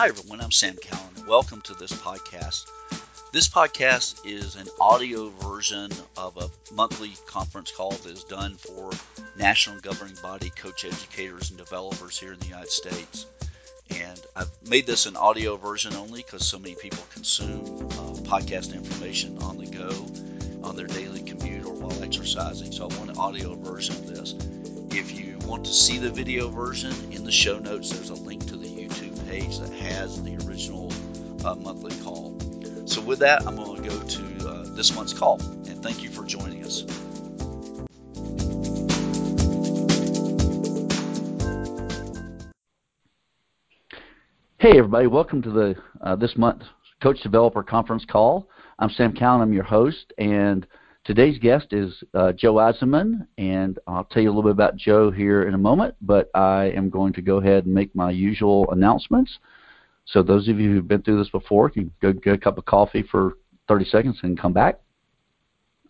Hi, everyone. I'm Sam Callen. Welcome to this podcast. This podcast is an audio version of a monthly conference call that is done for national governing body coach educators and developers here in the United States. And I've made this an audio version only because so many people consume uh, podcast information on the go, on their daily commute, or while exercising. So I want an audio version of this. If you want to see the video version, in the show notes, there's a link to the YouTube page that has the original uh, monthly call. So, with that, I'm going to go to uh, this month's call. And thank you for joining us. Hey, everybody. Welcome to the uh, this month's Coach Developer Conference call. I'm Sam Callen. I'm your host. And today's guest is uh, Joe Eisenman. And I'll tell you a little bit about Joe here in a moment. But I am going to go ahead and make my usual announcements. So those of you who've been through this before can go get a cup of coffee for 30 seconds and come back.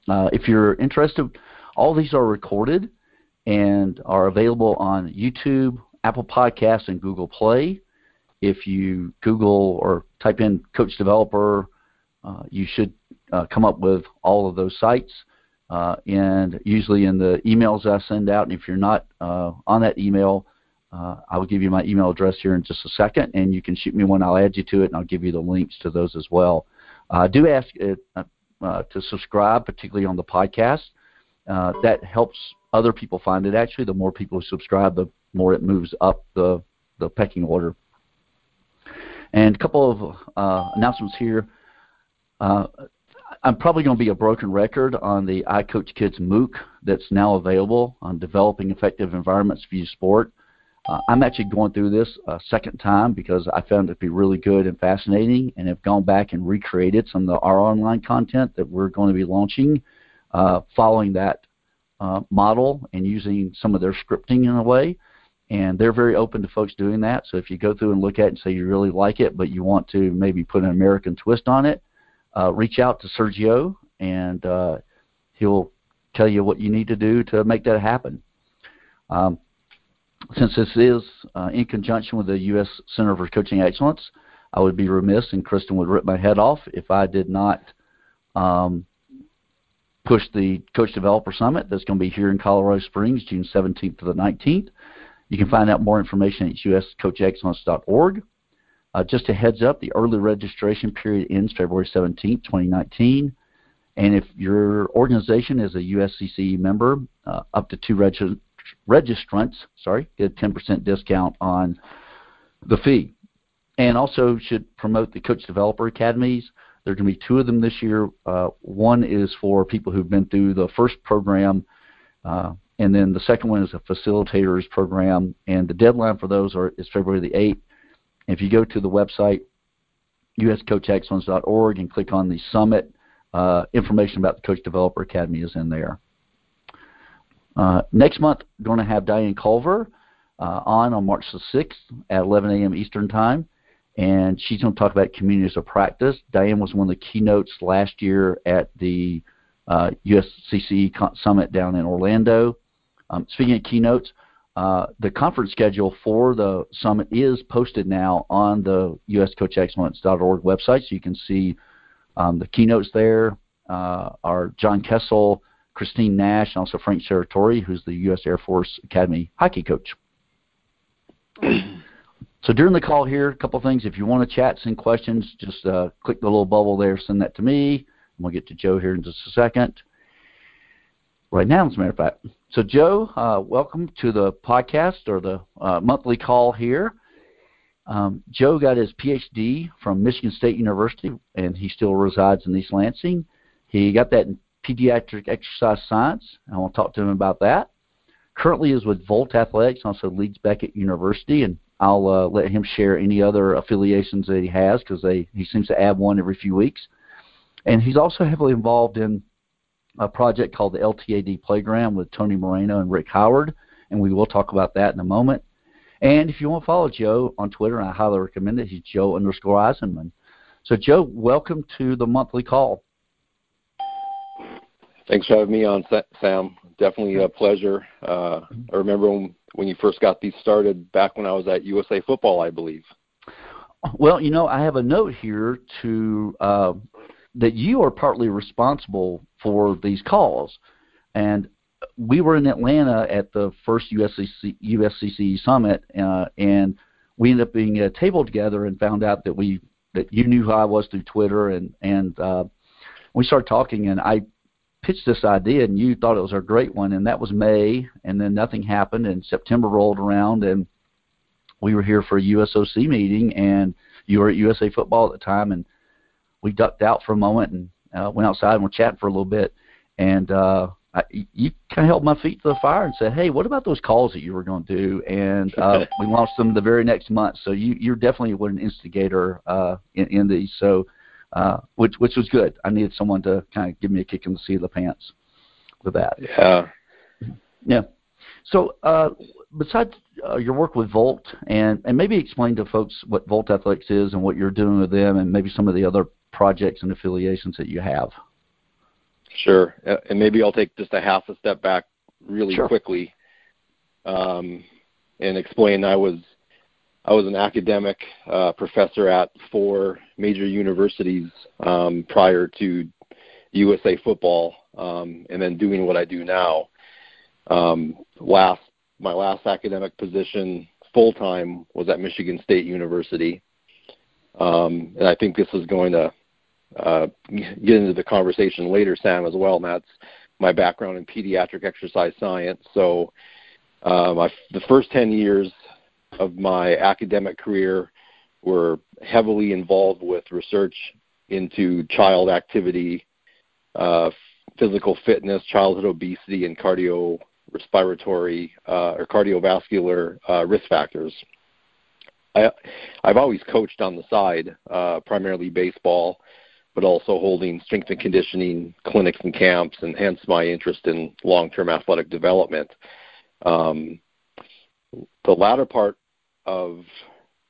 Uh, if you're interested, all these are recorded and are available on YouTube, Apple Podcasts, and Google Play. If you Google or type in Coach Developer, uh, you should uh, come up with all of those sites. Uh, and usually in the emails I send out, and if you're not uh, on that email, uh, I will give you my email address here in just a second, and you can shoot me one. I'll add you to it, and I'll give you the links to those as well. I uh, do ask uh, uh, to subscribe, particularly on the podcast. Uh, that helps other people find it. Actually, the more people who subscribe, the more it moves up the the pecking order. And a couple of uh, announcements here. I'm probably going to be a broken record on the I Coach Kids MOOC that's now available on developing effective environments for youth sport. Uh, I'm actually going through this a second time because I found it to be really good and fascinating, and have gone back and recreated some of the, our online content that we're going to be launching, uh, following that uh, model and using some of their scripting in a way. And they're very open to folks doing that. So if you go through and look at it and say you really like it, but you want to maybe put an American twist on it, uh, reach out to Sergio, and uh, he'll tell you what you need to do to make that happen. Um, since this is uh, in conjunction with the U.S. Center for Coaching Excellence, I would be remiss, and Kristen would rip my head off if I did not um, push the Coach Developer Summit that's going to be here in Colorado Springs, June 17th to the 19th. You can find out more information at uscoachexcellence.org. Uh, just a heads up, the early registration period ends February 17, 2019. And if your organization is a USCC member, uh, up to two reg- registrants, sorry, get a 10% discount on the fee. And also should promote the Coach Developer Academies. There are going to be two of them this year. Uh, one is for people who've been through the first program, uh, and then the second one is a facilitators program. And the deadline for those are, is February the 8th. If you go to the website, uscoachexcellence.org, and click on the summit, uh, information about the Coach Developer Academy is in there. Uh, next month, we're going to have Diane Culver uh, on on March the 6th at 11 a.m. Eastern Time, and she's going to talk about communities of practice. Diane was one of the keynotes last year at the uh, USCCE Summit down in Orlando. Um, speaking of keynotes, uh, the conference schedule for the summit is posted now on the uscoachexcellence.org website, so you can see um, the keynotes there. Uh, our John Kessel Christine Nash, and also Frank Serratore, who's the U.S. Air Force Academy hockey coach. so during the call here, a couple things. If you want to chat, send questions, just uh, click the little bubble there, send that to me, and we'll get to Joe here in just a second. Right now, as a matter of fact. So, Joe, uh, welcome to the podcast or the uh, monthly call here. Um, Joe got his PhD from Michigan State University, and he still resides in East Lansing. He got that in pediatric exercise science. I want to talk to him about that. Currently is with Volt Athletics, also Leeds Beckett University, and I'll uh, let him share any other affiliations that he has because he seems to add one every few weeks. And he's also heavily involved in a project called the LTAD Playground with Tony Moreno and Rick Howard, and we will talk about that in a moment. And if you want to follow Joe on Twitter, I highly recommend it. He's Joe underscore Eisenman. So, Joe, welcome to the monthly call. Thanks for having me on, Sam. Definitely a pleasure. Uh, I remember when, when you first got these started back when I was at USA Football, I believe. Well, you know, I have a note here to uh, that you are partly responsible for these calls, and we were in Atlanta at the first USCC, USCC summit, uh, and we ended up being at a table together and found out that we that you knew who I was through Twitter, and and uh, we started talking, and I pitched this idea, and you thought it was a great one, and that was May, and then nothing happened, and September rolled around, and we were here for a USOC meeting, and you were at USA Football at the time, and we ducked out for a moment and uh, went outside and were chatting for a little bit, and uh, I, you kind of held my feet to the fire and said, "Hey, what about those calls that you were going to do?" And uh, we launched them the very next month. So you you're definitely an instigator uh, in, in these. So uh, which which was good. I needed someone to kind of give me a kick in the seat of the pants with that. Yeah. Yeah. So uh, besides uh, your work with Volt, and and maybe explain to folks what Volt Athletics is and what you're doing with them, and maybe some of the other projects and affiliations that you have. Sure, uh, and maybe I'll take just a half a step back really sure. quickly, um, and explain. I was I was an academic uh, professor at four major universities um, prior to USA Football, um, and then doing what I do now. Um, last my last academic position full time was at Michigan State University, um, and I think this is going to uh, get into the conversation later, Sam, as well. And that's my background in pediatric exercise science. So, uh, the first 10 years of my academic career were heavily involved with research into child activity, uh, physical fitness, childhood obesity, and cardiorespiratory uh, or cardiovascular uh, risk factors. I, I've always coached on the side, uh, primarily baseball, but also holding strength and conditioning clinics and camps, and hence my interest in long-term athletic development. Um, the latter part of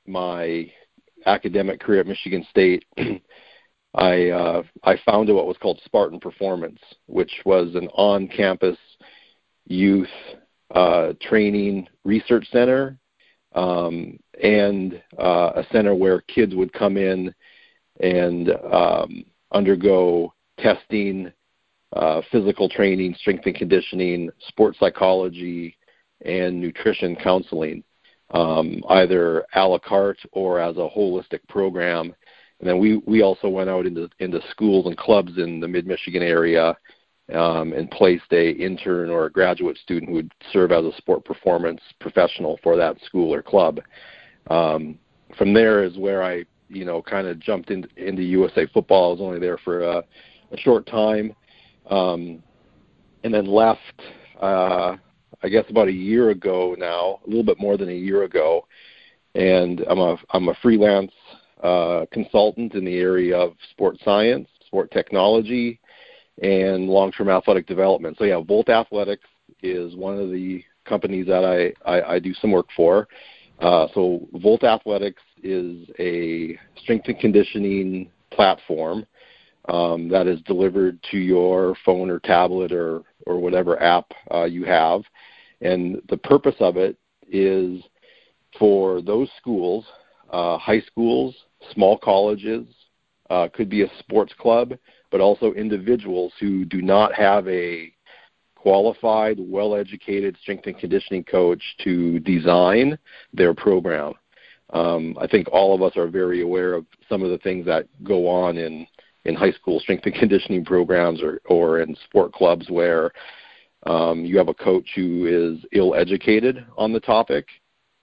my academic career at Michigan State, I uh, I founded what was called Spartan Performance, which was an on-campus youth uh, training research center um, and uh, a center where kids would come in and um, undergo testing, uh, physical training, strength and conditioning, sports psychology, and nutrition counseling, um, either a la carte or as a holistic program. And then we, we also went out into, into schools and clubs in the mid Michigan area um, and placed a intern or a graduate student who would serve as a sport performance professional for that school or club. Um, from there is where I you know, kind of jumped in, into USA football. I was only there for a, a short time, um, and then left. Uh, I guess about a year ago now, a little bit more than a year ago, and I'm a I'm a freelance uh, consultant in the area of sport science, sport technology, and long-term athletic development. So yeah, Volt Athletics is one of the companies that I, I, I do some work for. Uh, so Volt Athletics is a strength and conditioning platform um, that is delivered to your phone or tablet or, or whatever app uh, you have. And the purpose of it is for those schools, uh, high schools, small colleges, uh, could be a sports club, but also individuals who do not have a qualified, well educated strength and conditioning coach to design their program. Um, I think all of us are very aware of some of the things that go on in, in high school strength and conditioning programs or, or in sport clubs where um, you have a coach who is ill educated on the topic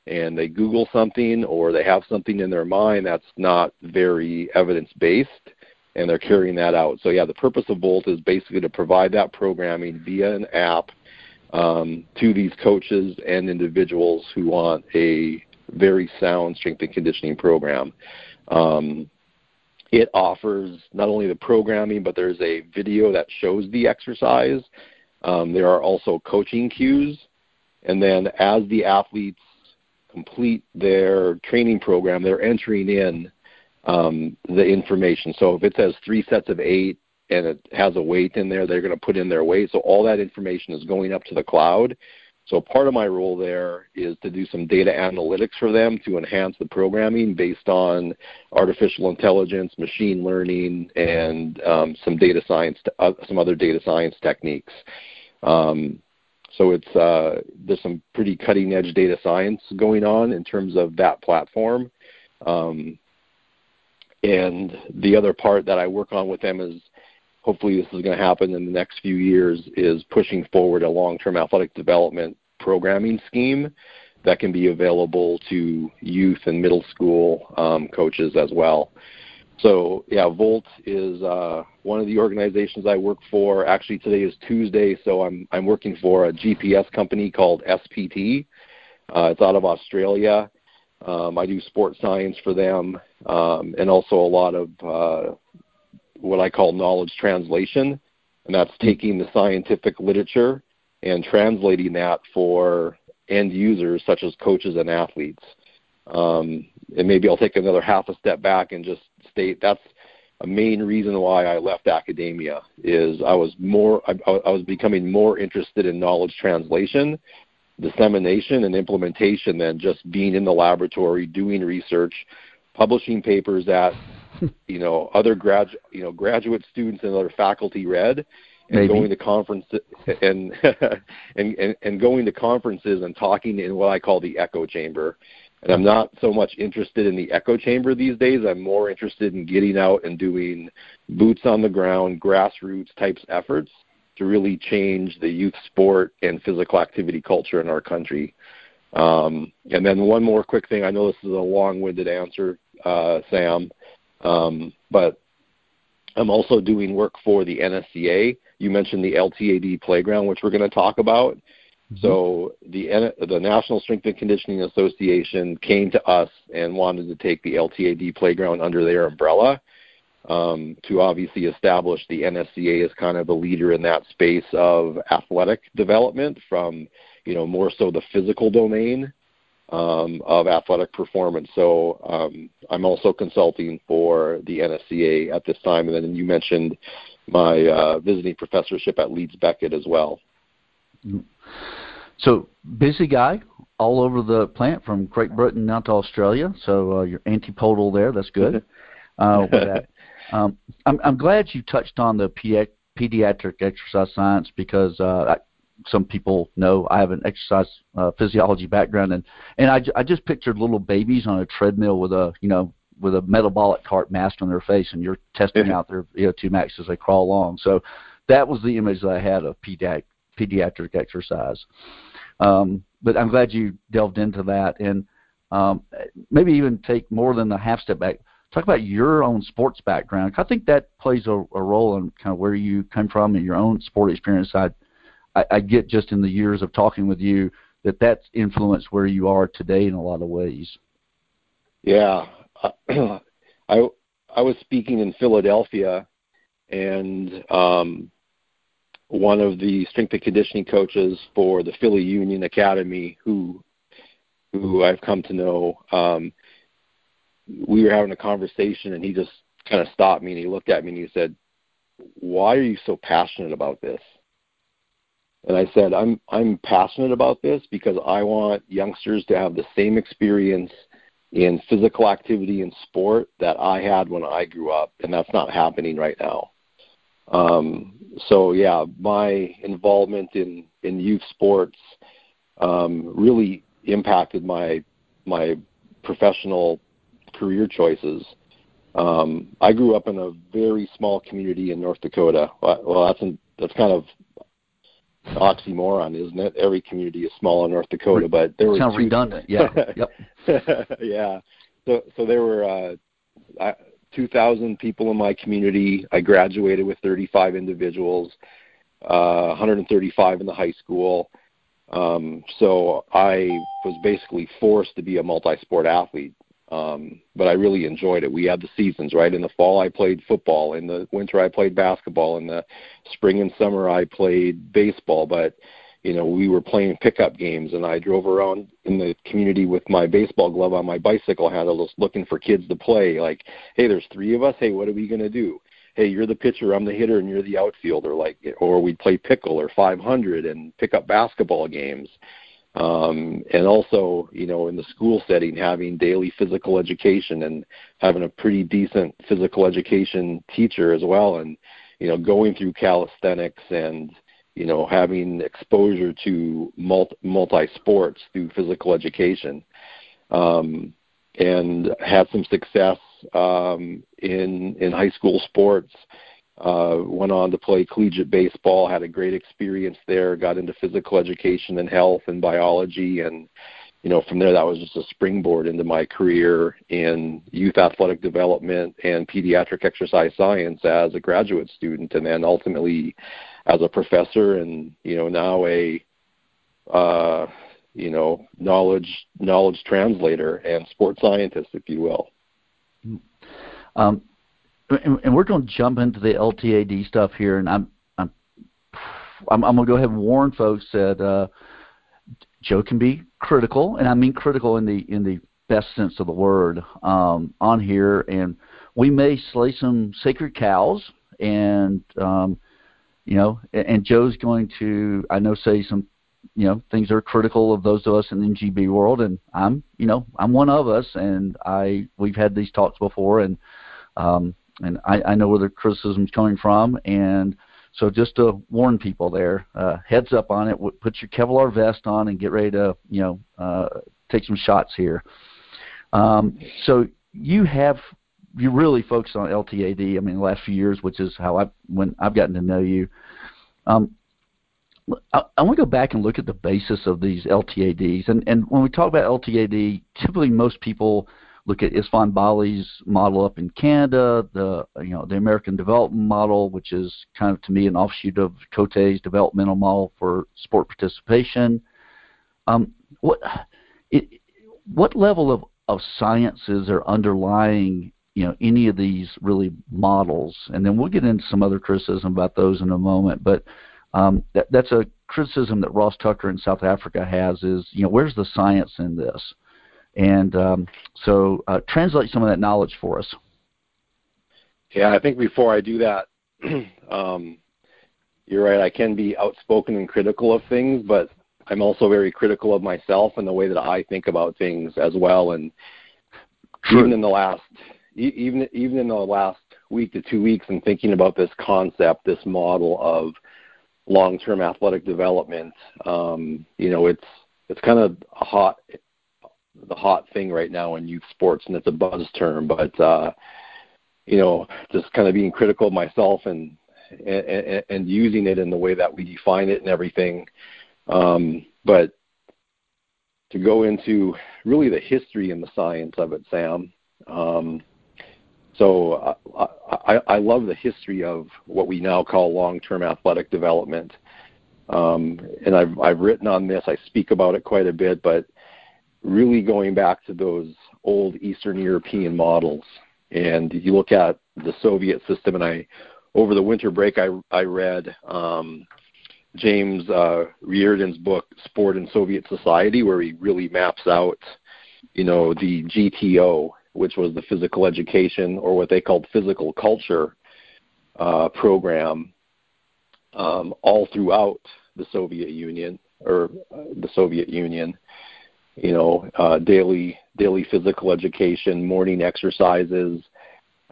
and they Google something or they have something in their mind that's not very evidence based and they're carrying that out. So yeah, the purpose of Volt is basically to provide that programming via an app um, to these coaches and individuals who want a very sound strength and conditioning program. Um, it offers not only the programming, but there's a video that shows the exercise. Um, there are also coaching cues. And then as the athletes complete their training program, they're entering in um, the information. So if it says three sets of eight and it has a weight in there, they're going to put in their weight. So all that information is going up to the cloud. So part of my role there is to do some data analytics for them to enhance the programming based on artificial intelligence, machine learning, and um, some data science, uh, some other data science techniques. Um, so it's uh, there's some pretty cutting edge data science going on in terms of that platform. Um, and the other part that I work on with them is hopefully this is going to happen in the next few years is pushing forward a long-term athletic development programming scheme that can be available to youth and middle school um, coaches as well. So yeah, Volt is uh, one of the organizations I work for. Actually, today is Tuesday, so I'm I'm working for a GPS company called SPT. Uh, it's out of Australia. Um, I do sports science for them, um, and also a lot of uh, what I call knowledge translation, and that's taking the scientific literature and translating that for end users such as coaches and athletes. Um, and maybe I'll take another half a step back and just state that's a main reason why I left academia is I was more I, I was becoming more interested in knowledge translation, dissemination, and implementation than just being in the laboratory doing research, publishing papers that you know other grad you know graduate students and other faculty read and Maybe. going to conferences and, and and and going to conferences and talking in what I call the echo chamber. And I'm not so much interested in the echo chamber these days. I'm more interested in getting out and doing boots on the ground, grassroots types efforts to really change the youth sport and physical activity culture in our country. Um, and then one more quick thing. I know this is a long-winded answer, uh, Sam, um, but I'm also doing work for the NSCA. You mentioned the LTAD playground, which we're going to talk about. Mm-hmm. So the the National Strength and Conditioning Association came to us and wanted to take the LTAD playground under their umbrella um, to obviously establish the NSCA as kind of a leader in that space of athletic development from you know more so the physical domain um, of athletic performance. So um, I'm also consulting for the NSCA at this time. And then you mentioned my uh, visiting professorship at Leeds Beckett as well. So busy guy all over the plant from Great Britain down to Australia. So uh, you're antipodal there. That's good. uh, that. Um, I'm, I'm glad you touched on the pediatric exercise science because uh, some people know I have an exercise uh, physiology background, and and I, I just pictured little babies on a treadmill with a you know with a metabolic cart masked on their face, and you're testing out their VO2 max as they crawl along. So that was the image that I had of pediatric pediatric exercise. Um, but I'm glad you delved into that, and um, maybe even take more than a half step back. Talk about your own sports background. I think that plays a, a role in kind of where you come from and your own sport experience. I I, I get just in the years of talking with you that that's influenced where you are today in a lot of ways. Yeah, I I was speaking in Philadelphia, and um, one of the strength and conditioning coaches for the Philly Union Academy, who who I've come to know, um, we were having a conversation, and he just kind of stopped me and he looked at me and he said, "Why are you so passionate about this?" And I said, I'm I'm passionate about this because I want youngsters to have the same experience in physical activity and sport that I had when I grew up, and that's not happening right now. Um, so yeah, my involvement in in youth sports um, really impacted my my professional career choices. Um, I grew up in a very small community in North Dakota. Well, that's in, that's kind of oxymoron, isn't it? Every community is small in North Dakota, but there were sounds two, redundant. Yeah. yep. yeah. So so there were uh, 2,000 people in my community. I graduated with 35 individuals, uh, 135 in the high school. Um, so I was basically forced to be a multi-sport athlete. Um, but I really enjoyed it. We had the seasons, right? In the fall, I played football. In the winter, I played basketball. In the spring and summer, I played baseball. But you know, we were playing pickup games, and I drove around in the community with my baseball glove on my bicycle handle, just looking for kids to play. Like, hey, there's three of us. Hey, what are we gonna do? hey, you're the pitcher, I'm the hitter, and you're the outfielder, like, or we'd play pickle or 500 and pick up basketball games. Um, and also, you know, in the school setting, having daily physical education and having a pretty decent physical education teacher as well, and you know, going through calisthenics and you know, having exposure to multi, sports through physical education, um, and had some success um, in in high school sports. Uh, went on to play collegiate baseball, had a great experience there, got into physical education and health and biology, and you know from there that was just a springboard into my career in youth athletic development and pediatric exercise science as a graduate student, and then ultimately as a professor, and you know now a uh, you know knowledge knowledge translator and sports scientist, if you will. Um, and, and we're going to jump into the LTAD stuff here, and I'm I'm I'm, I'm going to go ahead and warn folks that uh, Joe can be critical, and I mean critical in the in the best sense of the word um, on here, and we may slay some sacred cows, and um, you know, and, and Joe's going to I know say some you know things are critical of those of us in the NGB world, and I'm you know I'm one of us, and I we've had these talks before, and um, and I, I know where the criticism's coming from, and so just to warn people there, uh, heads up on it. Put your Kevlar vest on and get ready to you know uh, take some shots here. Um, so you have you really focused on LTAD. I mean, the last few years, which is how I when I've gotten to know you. Um, I, I want to go back and look at the basis of these LTADs, and and when we talk about LTAD, typically most people look at Istvan Balyi's model up in Canada, the you know the American Development Model, which is kind of to me an offshoot of Cote's developmental model for sport participation. Um, what it, what level of, of sciences are underlying you know any of these really models? And then we'll get into some other criticism about those in a moment. But um, that, that's a criticism that Ross Tucker in South Africa has is you know where's the science in this? And um, so uh, translate some of that knowledge for us. Yeah, I think before I do that, um, you're right. I can be outspoken and critical of things, but I'm also very critical of myself and the way that I think about things as well. And True. even in the last, even even in the last week to two weeks, and thinking about this concept, this model of long-term athletic development, um, you know, it's it's kind of a hot the hot thing right now in youth sports, and it's a buzz term. But uh, you know, just kind of being critical of myself and and, and using it in the way that we define it and everything. Um, but to go into really the history and the science of it, Sam. Um, so I, I, I love the history of what we now call long-term athletic development. Um, and I've, I've written on this. I speak about it quite a bit, but really going back to those old Eastern European models. And you look at the Soviet system, and I, over the winter break, I, I read um, James uh, Riordan's book, Sport in Soviet Society, where he really maps out, you know, the GTO, which was the physical education or what they called physical culture uh, program, um, all throughout the Soviet Union or uh, the Soviet Union you know, uh, daily daily physical education, morning exercises.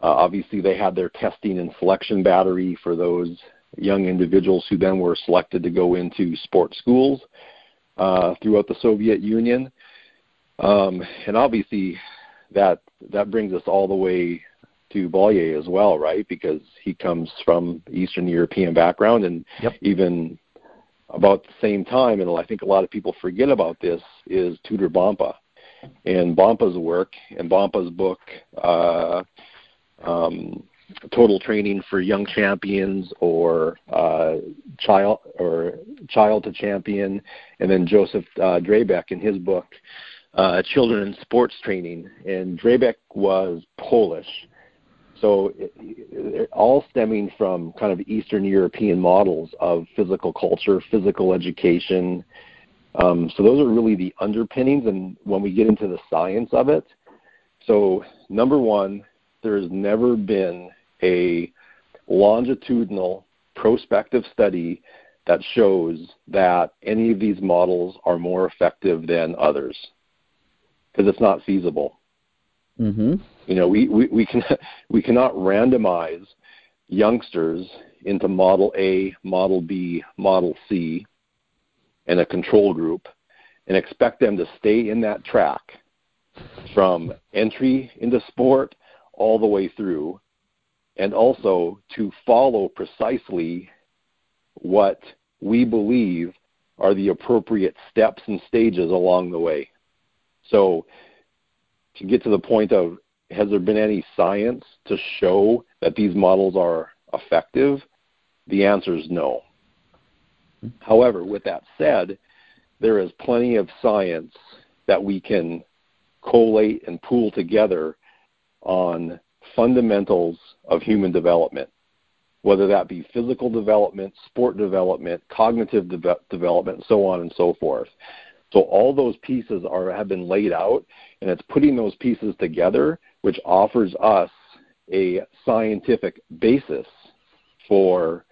Uh, obviously, they had their testing and selection battery for those young individuals who then were selected to go into sports schools uh, throughout the Soviet Union. Um, and obviously, that that brings us all the way to Balyi as well, right? Because he comes from Eastern European background, and yep. even about the same time, and I think a lot of people forget about this, is Tudor Bompa. And Bompa's work and Bompa's book, uh, um, Total Training for Young Champions or uh, Child or Child to Champion, and then Joseph uh, Drabik in his book, uh, Children in Sports Training. And Drabik was Polish so it, it, all stemming from kind of Eastern European models of physical culture, physical education. Um, so those are really the underpinnings. And when we get into the science of it, so number one, there has never been a longitudinal prospective study that shows that any of these models are more effective than others because it's not feasible. Mm-hmm. You know, we, we, we, can, we cannot randomize youngsters into Model A, Model B, Model C, and a control group and expect them to stay in that track from entry into sport all the way through and also to follow precisely what we believe are the appropriate steps and stages along the way. So, to get to the point of has there been any science to show that these models are effective? The answer is no. However, with that said, there is plenty of science that we can collate and pool together on fundamentals of human development, whether that be physical development, sport development, cognitive de- development, so on and so forth. So all those pieces are have been laid out, and it's putting those pieces together which offers us a scientific basis for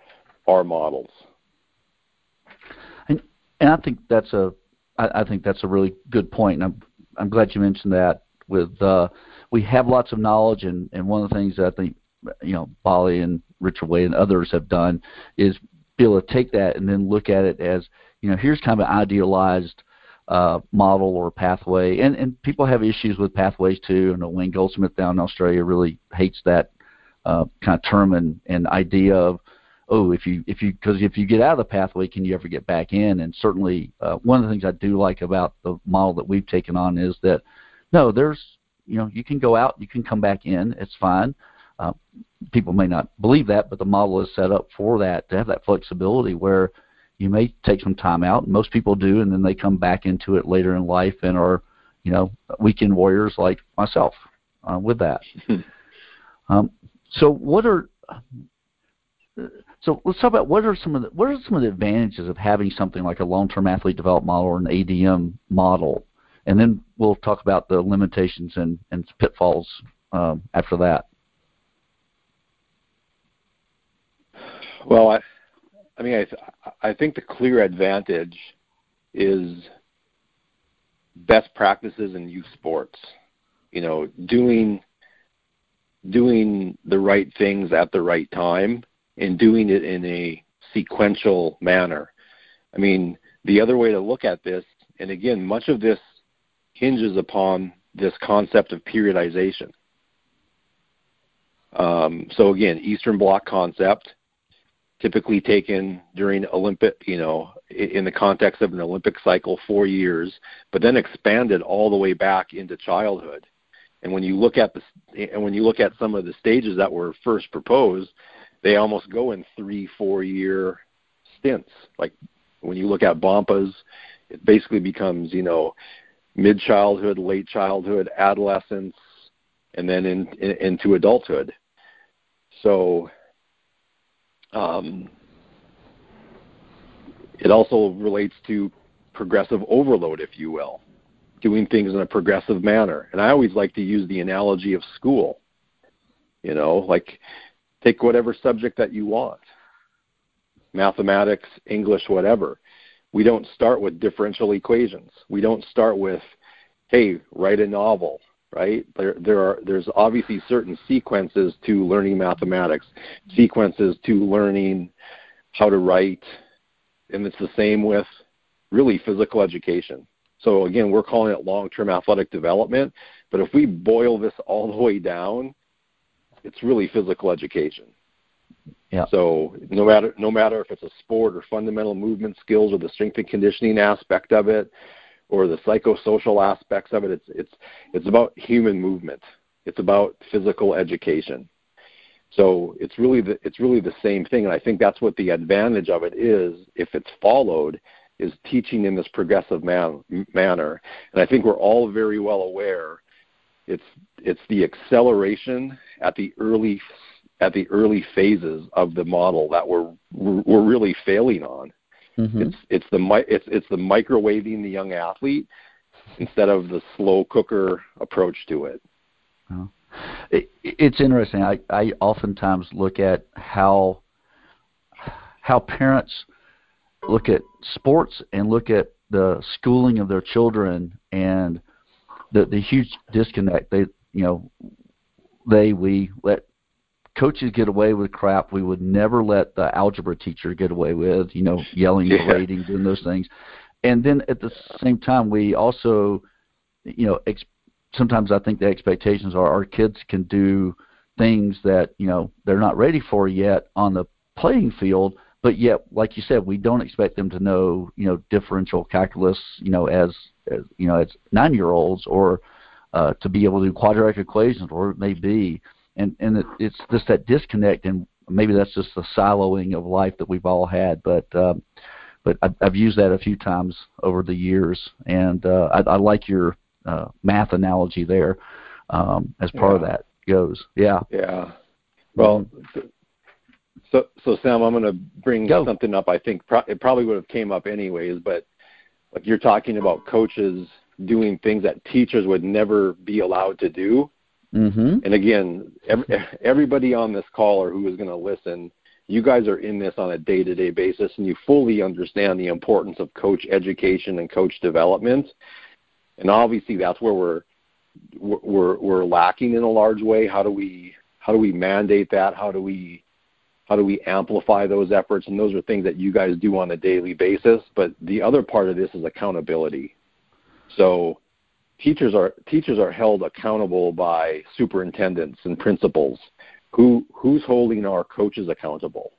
our models. And and I think that's a I, I think that's a really good point, and I'm I'm glad you mentioned that. With uh, we have lots of knowledge, and and one of the things that I think you know Balyi and Richard Way and others have done is be able to take that and then look at it as you know here's kind of an idealized uh, model or pathway, and and people have issues with pathways too. And Wayne Goldsmith down in Australia really hates that uh, kind of term and, and idea of oh if you if you because if you get out of the pathway can you ever get back in and certainly uh, one of the things I do like about the model that we've taken on is that no there's you know you can go out you can come back in it's fine uh, people may not believe that but the model is set up for that to have that flexibility where you may take some time out. Most people do and then they come back into it later in life and are you know weekend warriors like myself uh, with that. Um, so what are so let's talk about what are some of the what are some of the advantages of having something like a long-term athlete development model or an ADM model, and then we'll talk about the limitations and, and pitfalls um, after that. Well, I, I mean, I, th- I think the clear advantage is best practices in youth sports. You know, doing doing the right things at the right time and doing it in a sequential manner. I mean, the other way to look at this, and again, much of this hinges upon this concept of periodization. Um, so again, Eastern Bloc concept, typically taken during Olympic, you know, in the context of an Olympic cycle, four years, but then expanded all the way back into childhood. And when you look at the and when you look at some of the stages that were first proposed, they almost go in three, four year stints. Like when you look at Bompa's, it basically becomes, you know, mid childhood, late childhood, adolescence, and then in, in, into adulthood. So um, it also relates to progressive overload, if you will, doing things in a progressive manner. And I always like to use the analogy of school. You know, like Take whatever subject that you want mathematics, English, whatever. We don't start with differential equations. We don't start with, hey, write a novel, right? There, there are there's obviously certain sequences to learning mathematics, sequences to learning how to write, and it's the same with really physical education. So again, we're calling it long-term athletic development, but if we boil this all the way down, it's really physical education. Yeah. So no matter no matter if it's a sport or fundamental movement skills or the strength and conditioning aspect of it or the psychosocial aspects of it, it's it's it's about human movement. It's about physical education. So it's really the it's really the same thing, and I think that's what the advantage of it is if it's followed is teaching in this progressive man, manner. And I think we're all very well aware it's it's the acceleration at the early at the early phases of the model that we're we're really failing on. Mm-hmm. It's it's the it's it's the microwaving the young athlete instead of the slow cooker approach to it. Oh. It, it's interesting. I, I oftentimes look at how how parents look at sports and look at the schooling of their children and the the huge disconnect. They you know they we let coaches get away with crap we would never let the algebra teacher get away with, you know, yelling yeah. ratings and those things. And then at the same time, we also, you know, ex- sometimes I think the expectations are our kids can do things that you know they're not ready for yet on the playing field, but yet, like you said, we don't expect them to know, you know, differential calculus, you know, as, as you know, as nine-year-olds, or uh, to be able to do quadratic equations, or it may be and and it, it's just that disconnect, and maybe that's just the siloing of life that we've all had. But um, but I've, I've used that a few times over the years, and uh, I, I like your uh, math analogy there um, as part yeah. of that goes. Yeah. Yeah. Well, so so Sam, I'm going to bring Go. something up. I think pro- it probably would have came up anyways, but like you're talking about coaches doing things that teachers would never be allowed to do. Mm-hmm. And again, every, everybody on this call or who is going to listen, you guys are in this on a day-to-day basis, and you fully understand the importance of coach education and coach development. And obviously, that's where we're we're we're lacking in a large way. How do we how do we mandate that? How do we how do we amplify those efforts? And those are things that you guys do on a daily basis. But the other part of this is accountability. So teachers are teachers are held accountable by superintendents and principals. Who who's holding our coaches accountable?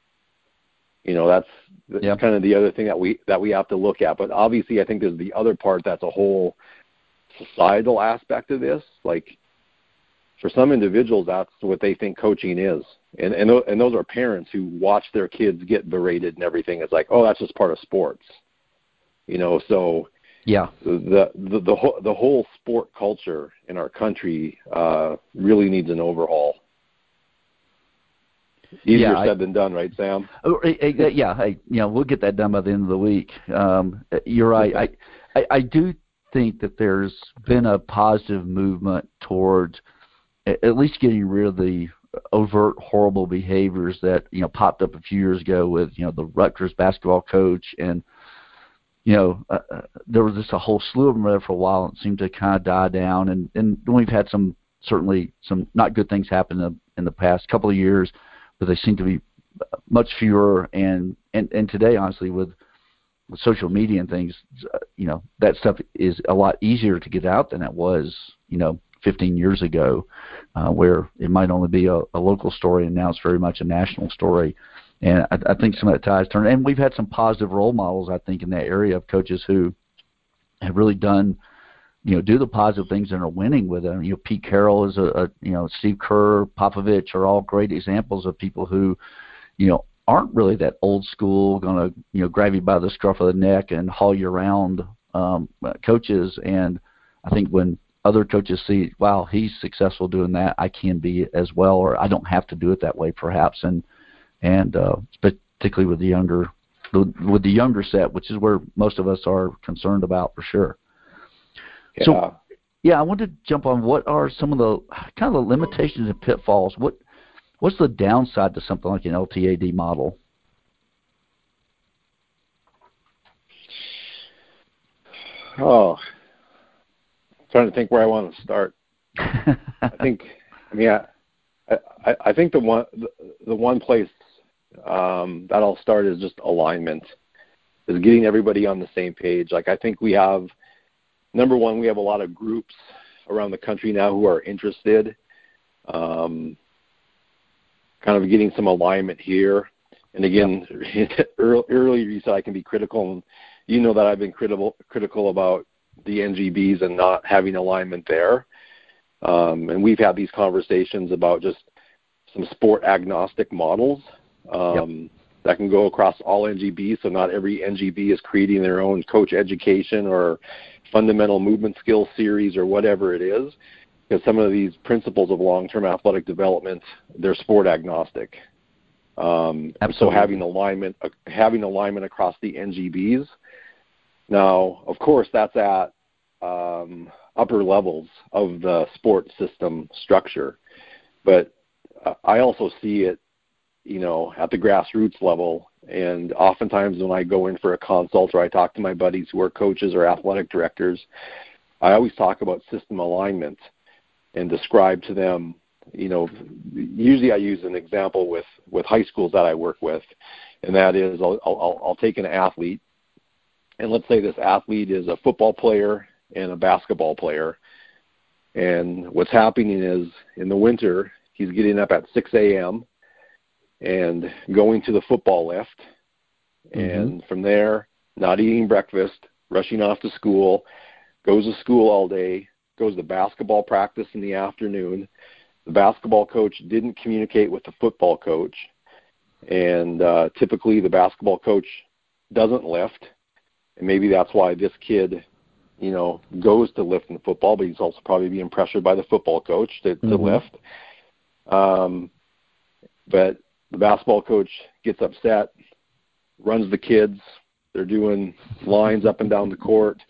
You know, that's, that's yep. kind of the other thing that we that we have to look at. But obviously, I think there's the other part that's a whole societal aspect of this. Like for some individuals, that's what they think coaching is, and and and those are parents who watch their kids get berated and everything. It's like, oh, that's just part of sports. You know, so yeah. The the the whole, the whole sport culture in our country uh, really needs an overhaul. Easier yeah, said I, than done, right, Sam? Oh, yeah, I, you know, we'll get that done by the end of the week. Um, you're right. I, I I do think that there's been a positive movement towards at least getting rid of the overt horrible behaviors that you know popped up a few years ago with you know the Rutgers basketball coach and you know, uh, uh, there was just a whole slew of them there for a while, and it seemed to kind of die down. And and we've had some certainly some not good things happen in the, in the past couple of years, but they seem to be much fewer. And and and today, honestly, with with social media and things, uh, you know, that stuff is a lot easier to get out than it was, you know, 15 years ago, uh, where it might only be a, a local story, and now it's very much a national story. And I, I think some of that ties turn. And we've had some positive role models, I think, in that area of coaches who have really done, you know, do the positive things and are winning with them. You know, Pete Carroll is a, a you know, Steve Kerr, Popovich are all great examples of people who, you know, aren't really that old school, going to you know grab you by the scruff of the neck and haul you around um, coaches. And I think when other coaches see, wow, he's successful doing that, I can be as well, or I don't have to do it that way, perhaps. And and uh, particularly with the younger with the younger set, which is where most of us are concerned about for sure. Yeah. So, yeah, I wanted to jump on what are some of the kind of the limitations and pitfalls. What what's the downside to something like an LTAD model? Oh, I'm trying to think where I want to start. I think, I mean, I, I, I think the one the, the one place um, that I'll start is just alignment, is getting everybody on the same page. Like I think we have number one, we have a lot of groups around the country now who are interested. Um, kind of getting some alignment here. And again, earlier you said I can be critical, and you know that I've been critical critical about the NGBs and not having alignment there. Um, and we've had these conversations about just some sport agnostic models um, yep. that can go across all NGBs. So not every NGB is creating their own coach education or fundamental movement skill series or whatever it is. Because some of these principles of long-term athletic development, they're sport agnostic. Um, so having alignment, uh, having alignment across the NGBs. Now, of course, that's at um, upper levels of the sport system structure. but I also see it, you know, at the grassroots level. And oftentimes when I go in for a consult or I talk to my buddies who are coaches or athletic directors, I always talk about system alignment and describe to them, you know, usually I use an example with with high schools that I work with, and that is I'll I'll, I'll take an athlete, and let's say this athlete is a football player and a basketball player, and what's happening is in the winter he's getting up at 6 a.m. and going to the football lift, mm-hmm. and from there not eating breakfast, rushing off to school, goes to school all day, goes to basketball practice in the afternoon. The basketball coach didn't communicate with the football coach, and uh, typically the basketball coach doesn't lift, and maybe that's why this kid, you know, goes to lift in football, but he's also probably being pressured by the football coach to, mm-hmm. to lift. Um, but the basketball coach gets upset, runs the kids. They're doing lines up and down the court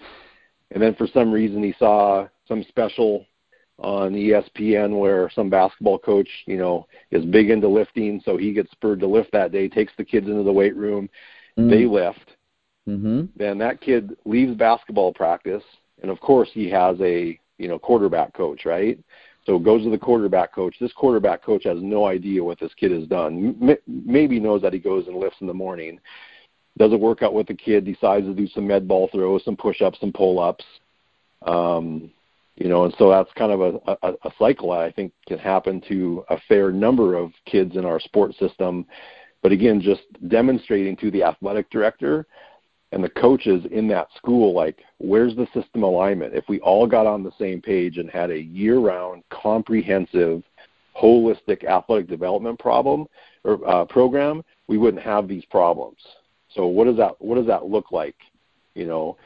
and then for some reason he saw some special on ESPN where some basketball coach, you know, is big into lifting, so he gets spurred to lift that day, takes the kids into the weight room, mm. they lift. Mm-hmm. Then that kid leaves basketball practice, and of course he has a you know quarterback coach, right? So it goes to the quarterback coach. This quarterback coach has no idea what this kid has done. M- maybe knows that he goes and lifts in the morning, does a workout with the kid, decides to do some med ball throws, some push ups, some pull ups. Um, you know, and so that's kind of a, a, a cycle I think can happen to a fair number of kids in our sports system. But again, just demonstrating to the athletic director and the coaches in that school, like, where's the system alignment? If we all got on the same page and had a year round, comprehensive, holistic athletic development problem or uh, program, we wouldn't have these problems. So what does that what does that look like? You know,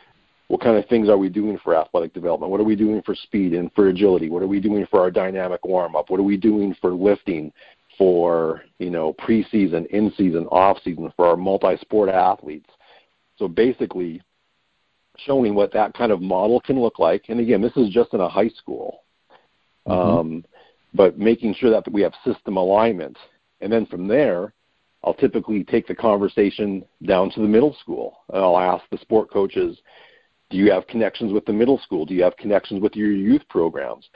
what kind of things are we doing for athletic development? What are we doing for speed and for agility? What are we doing for our dynamic warm up? What are we doing for lifting for, you know, preseason, in season, off season for our multi sport athletes? So basically showing what that kind of model can look like. And again, this is just in a high school. Mm-hmm. Um, but making sure that we have system alignment. And then from there, I'll typically take the conversation down to the middle school. And I'll ask the sport coaches, do you have connections with the middle school? Do you have connections with your youth programs?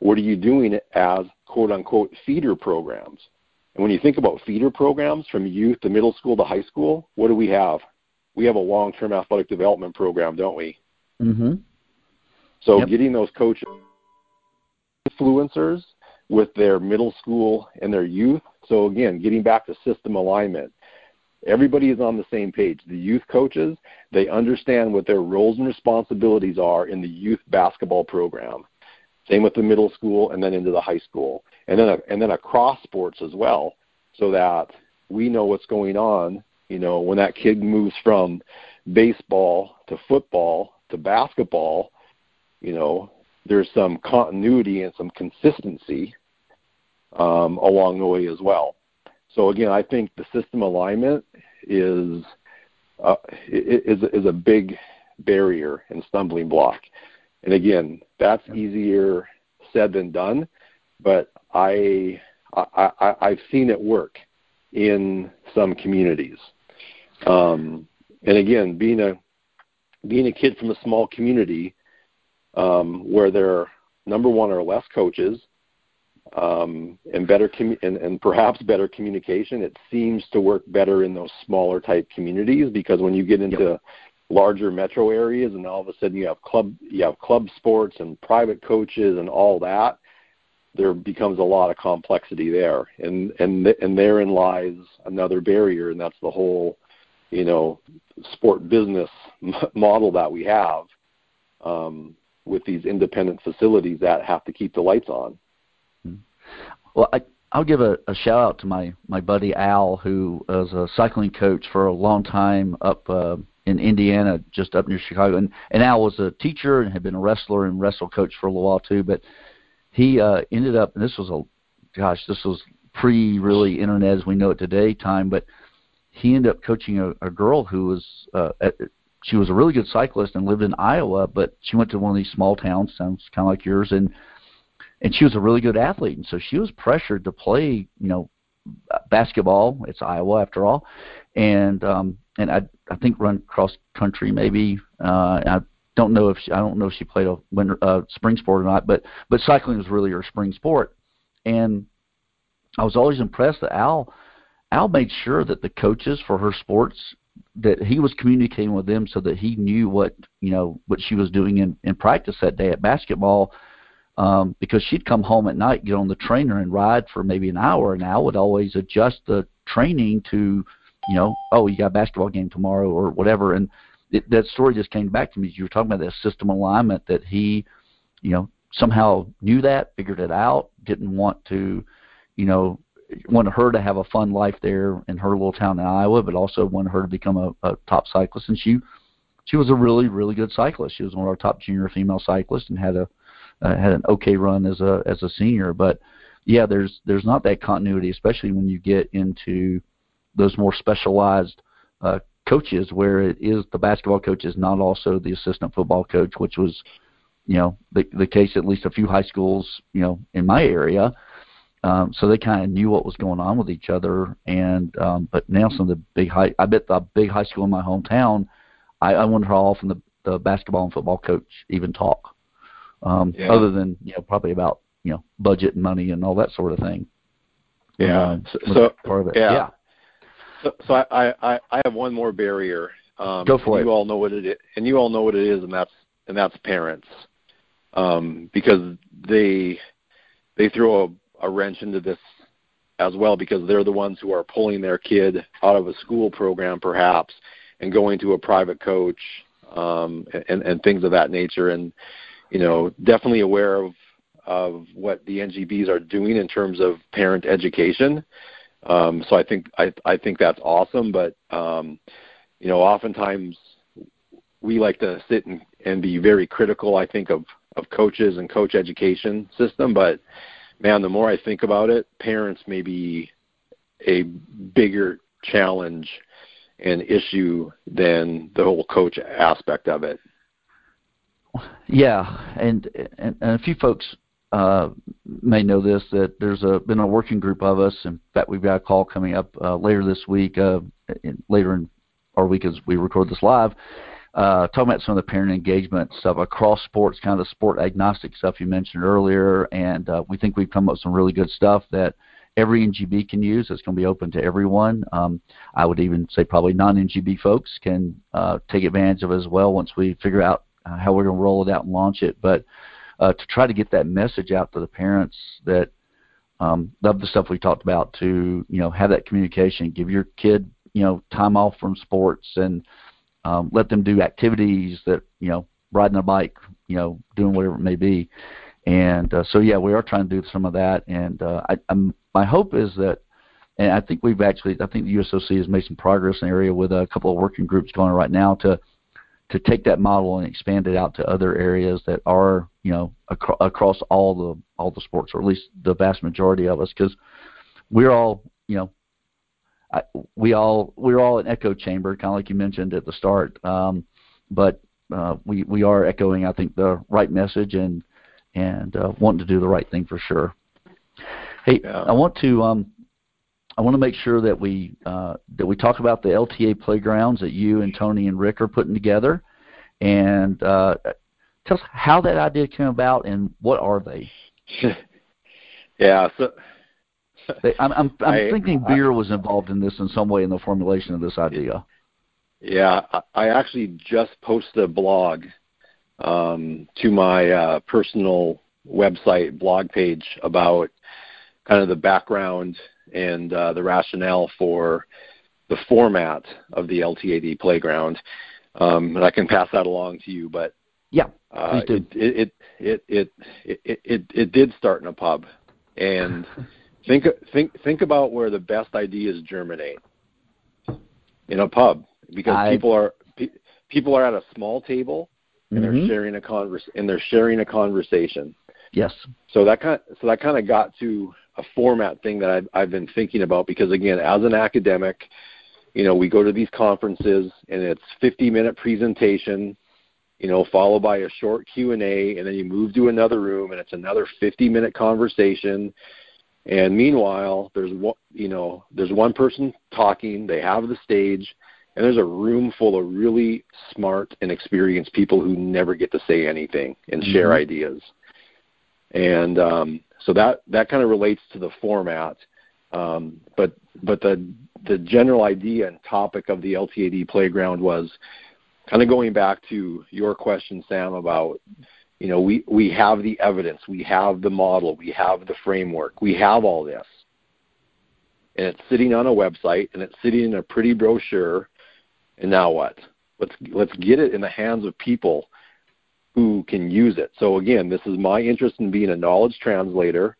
What are you doing as quote unquote feeder programs? And when you think about feeder programs from youth to middle school to high school, what do we have? We have a long term athletic development program, don't we? Mm-hmm. So yep. getting those coaches influencers with their middle school and their youth so again, getting back to system alignment, everybody is on the same page. The youth coaches, they understand what their roles and responsibilities are in the youth basketball program. Same with the middle school and then into the high school. And then and then across sports as well so that we know what's going on, you know, when that kid moves from baseball to football to basketball, you know, there's some continuity and some consistency um, along the way as well. So again, I think the system alignment is uh, is is a big barrier and stumbling block. And again, that's easier said than done, but I, I, I I've seen it work in some communities. Um, and again, being a being a kid from a small community um, where there are number one are less coaches um, and better commu- and, and perhaps better communication. It seems to work better in those smaller type communities because when you get into larger metro areas and all of a sudden you have club you have club sports and private coaches and all that, there becomes a lot of complexity there, and and and therein lies another barrier, and that's the whole you know sport business model that we have um, with these independent facilities that have to keep the lights on. Well, I, I'll give a, a shout out to my my buddy Al, who was a cycling coach for a long time up uh, in Indiana, just up near Chicago. And, and Al was a teacher and had been a wrestler and wrestle coach for a little while too. But he uh, ended up, and this was a, gosh, this was pre really internet as we know it today time. But he ended up coaching a, a girl who was uh, at, she was a really good cyclist and lived in Iowa, but she went to one of these small towns, sounds kind of like yours, and and she was a really good athlete, and so she was pressured to play, you know, basketball. It's Iowa after all, and um, and I I think run cross country maybe. Uh, I don't know if she, I don't know if she played a winter uh, spring sport or not, but but cycling was really her spring sport, and I was always impressed that Al Al made sure that the coaches for her sports that he was communicating with them so that he knew what you know what she was doing in in practice that day at basketball um because she'd come home at night get on the trainer and ride for maybe an hour and Al would always adjust the training to you know oh you got a basketball game tomorrow or whatever. And it, that story just came back to me you were talking about that system alignment that he you know somehow knew that figured it out didn't want to you know wanted her to have a fun life there in her little town in Iowa, but also wanted her to become a, a top cyclist. And she she was a really really good cyclist. She was one of our top junior female cyclists and had a uh, had an okay run as a as a senior. But yeah, there's there's not that continuity, especially when you get into those more specialized uh, coaches, where it is the basketball coach is not also the assistant football coach, which was you know the the case at least a few high schools you know in my area um, so they kind of knew what was going on with each other. And um, but now some of the big high, I bet the big high school in my hometown, I, I wonder how often the, the basketball and football coach even talk, um, yeah. other than you know probably about you know budget and money and all that sort of thing. Yeah. Um, so, so part of it. Yeah. yeah. So, so I, I I have one more barrier. Um, Go for it. You all know what it is, and you all know what it is, and that's and that's parents, um, because they they throw a a wrench into this as well because they're the ones who are pulling their kid out of a school program perhaps and going to a private coach um, and, and things of that nature and you know definitely aware of of what the NGBs are doing in terms of parent education. Um, so I think I, I think that's awesome, but um, you know oftentimes we like to sit and, and be very critical. I think of of coaches and coach education system, but man, the more I think about it, parents may be a bigger challenge and issue than the whole coach aspect of it. Yeah, and and, and a few folks uh, may know this that there's a been a working group of us. In fact, we've got a call coming up uh, later this week, uh, in, later in our week as we record this live, uh, talking about some of the parent engagement stuff across sports, kind of the sport agnostic stuff you mentioned earlier, and uh, we think we've come up with some really good stuff that every NGB can use. It's going to be open to everyone. Um, I would even say probably non-NGB folks can uh, take advantage of it as well once we figure out uh, how we're going to roll it out and launch it. But uh, to try to get that message out to the parents that um, love the stuff we talked about, to you know have that communication, give your kid you know time off from sports and um, let them do activities that you know riding a bike, you know, doing whatever it may be. And uh, so yeah, we are trying to do some of that. And uh, I, I'm, my hope is that, and I think we've actually, I think the USOC has made some progress in the area with a couple of working groups going right now to to take that model and expand it out to other areas that are you know acro- across all the all the sports, or at least the vast majority of us, because we're all you know I, we all we're all an echo chamber, kind of like you mentioned at the start. Um, but uh, we we are echoing, I think, the right message and and uh, wanting to do the right thing for sure. Hey, yeah. I want to um, I want to make sure that we uh, that we talk about the LTA playgrounds that you and Tony and Rick are putting together, and uh, tell us how that idea came about and what are they. yeah, so I'm I'm, I'm I, thinking beer was involved in this in some way in the formulation of this idea. Yeah, I actually just posted a blog um, to my uh, personal website blog page about kind of the background and uh, the rationale for the format of the LTAD playground. Um, and I can pass that along to you, but yeah, uh, it, it, it, it, it, it, it, it did start in a pub. And Think think think about where the best ideas germinate in a pub because I, people are pe- people are at a small table and mm-hmm. they're sharing a convers and they're sharing a conversation. Yes. So that kind so that kind of got to a format thing that I've I've been thinking about because again as an academic, you know, we go to these conferences and it's 50 minute presentation you know, followed by a short Q&A, and then you move to another room, and it's another 50-minute conversation. And meanwhile, there's one, you know, there's one person talking. They have the stage, and there's a room full of really smart and experienced people who never get to say anything and mm-hmm. share ideas. And um, so that that kind of relates to the format. Um, but but the the general idea and topic of the LTAD playground was kind of going back to your question, Sam, about you know we we have the evidence, we have the model, we have the framework, we have all this, and it's sitting on a website and it's sitting in a pretty brochure. And now what? Let's let's get it in the hands of people who can use it. So again, this is my interest in being a knowledge translator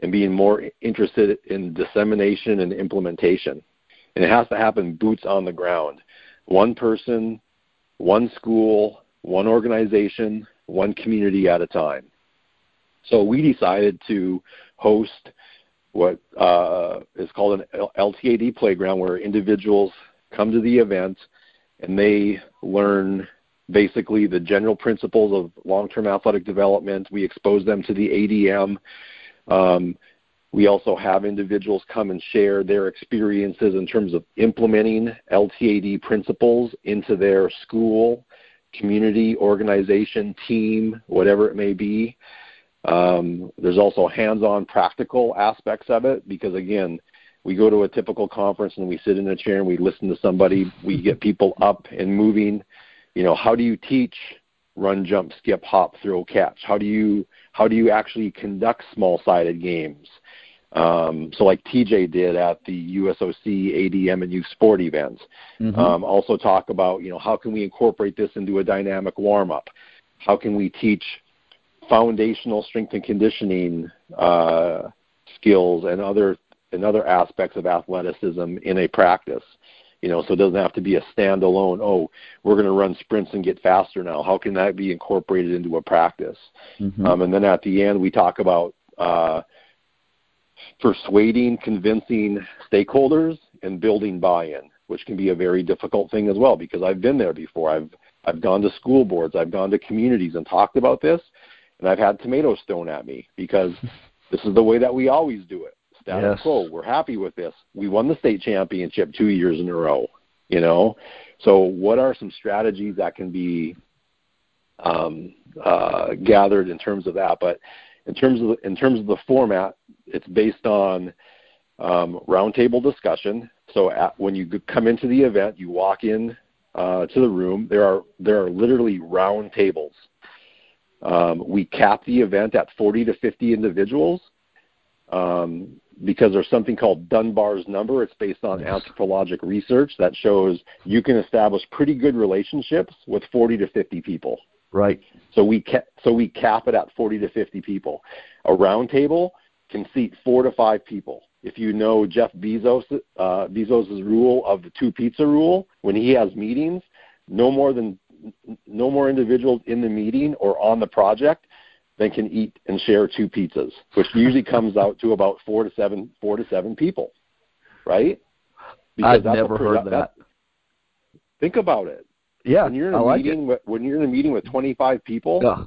and being more interested in dissemination and implementation. And it has to happen boots on the ground. One person, one school, one organization, one community at a time. So we decided to host what uh, is called an LTAD playground where individuals come to the event and they learn basically the general principles of long-term athletic development. We expose them to the ADM. Um, we also have individuals come and share their experiences in terms of implementing LTAD principles into their school, community, organization, team, whatever it may be. Um, there's also hands-on practical aspects of it because again, we go to a typical conference and we sit in a chair and we listen to somebody. We get people up and moving you know, how do you teach run, jump, skip, hop, throw, catch? How do you how do you actually conduct small-sided games? Um, so like TJ did at the USOC ADM and youth sport events. Mm-hmm. Um, also talk about you know how can we incorporate this into a dynamic warm-up? How can we teach foundational strength and conditioning uh, skills and other and other aspects of athleticism in a practice? you know, so it doesn't have to be a standalone. Oh, we're going to run sprints and get faster now. How can that be incorporated into a practice? Mm-hmm. Um, and then at the end, we talk about uh, persuading, convincing stakeholders, and building buy-in, which can be a very difficult thing as well because I've been there before. I've I've gone to school boards, I've gone to communities and talked about this, and I've had tomatoes thrown at me because this is the way that we always do it status yes. quo. We're happy with this. We won the state championship two years in a row. You know, so what are some strategies that can be um, uh, gathered in terms of that? But in terms of the, in terms of the format, it's based on um, roundtable discussion. So at, when you come into the event, you walk in uh, to the room. There are there are literally round tables. Um, we cap the event at 40 to 50 individuals. Um, because there's something called Dunbar's number. It's based on anthropologic research that shows you can establish pretty good relationships with 40 to 50 people. Right. So we ca- so we cap it at 40 to 50 people. A round table can seat four to five people. If you know Jeff Bezos uh, Bezos's rule of the two pizza rule, when he has meetings, no more than no more individuals in the meeting or on the project than can eat and share two pizzas, which usually comes out to about four to seven four to seven people, right? Because I've never heard that. that. Think about it. Yeah, when you're in a like meeting with, when you're in a meeting with 25 people, yeah.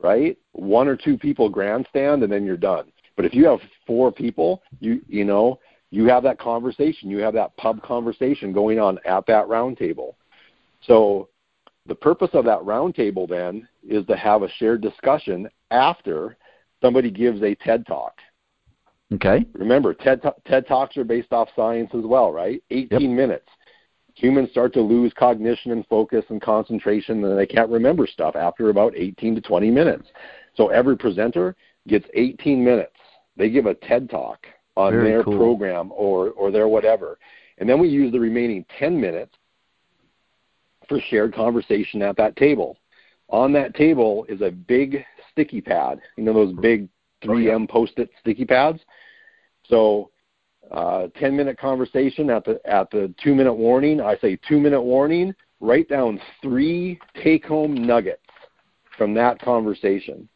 right? One or two people grandstand, and then you're done. But if you have four people, you you know you have that conversation, you have that pub conversation going on at that round table. So the purpose of that roundtable then is to have a shared discussion after somebody gives a TED talk. Okay. Remember, TED, TED Talks are based off science as well, right? 18 yep. minutes. Humans start to lose cognition and focus and concentration, and they can't remember stuff after about 18 to 20 minutes. So every presenter gets 18 minutes. They give a TED Talk on Very their cool. program or, or their whatever. And then we use the remaining 10 minutes for shared conversation at that table. On that table is a big sticky pad. You know those big 3M post-it sticky pads. So, uh, 10 minute conversation at the at the two minute warning. I say two minute warning. Write down three take home nuggets from that conversation.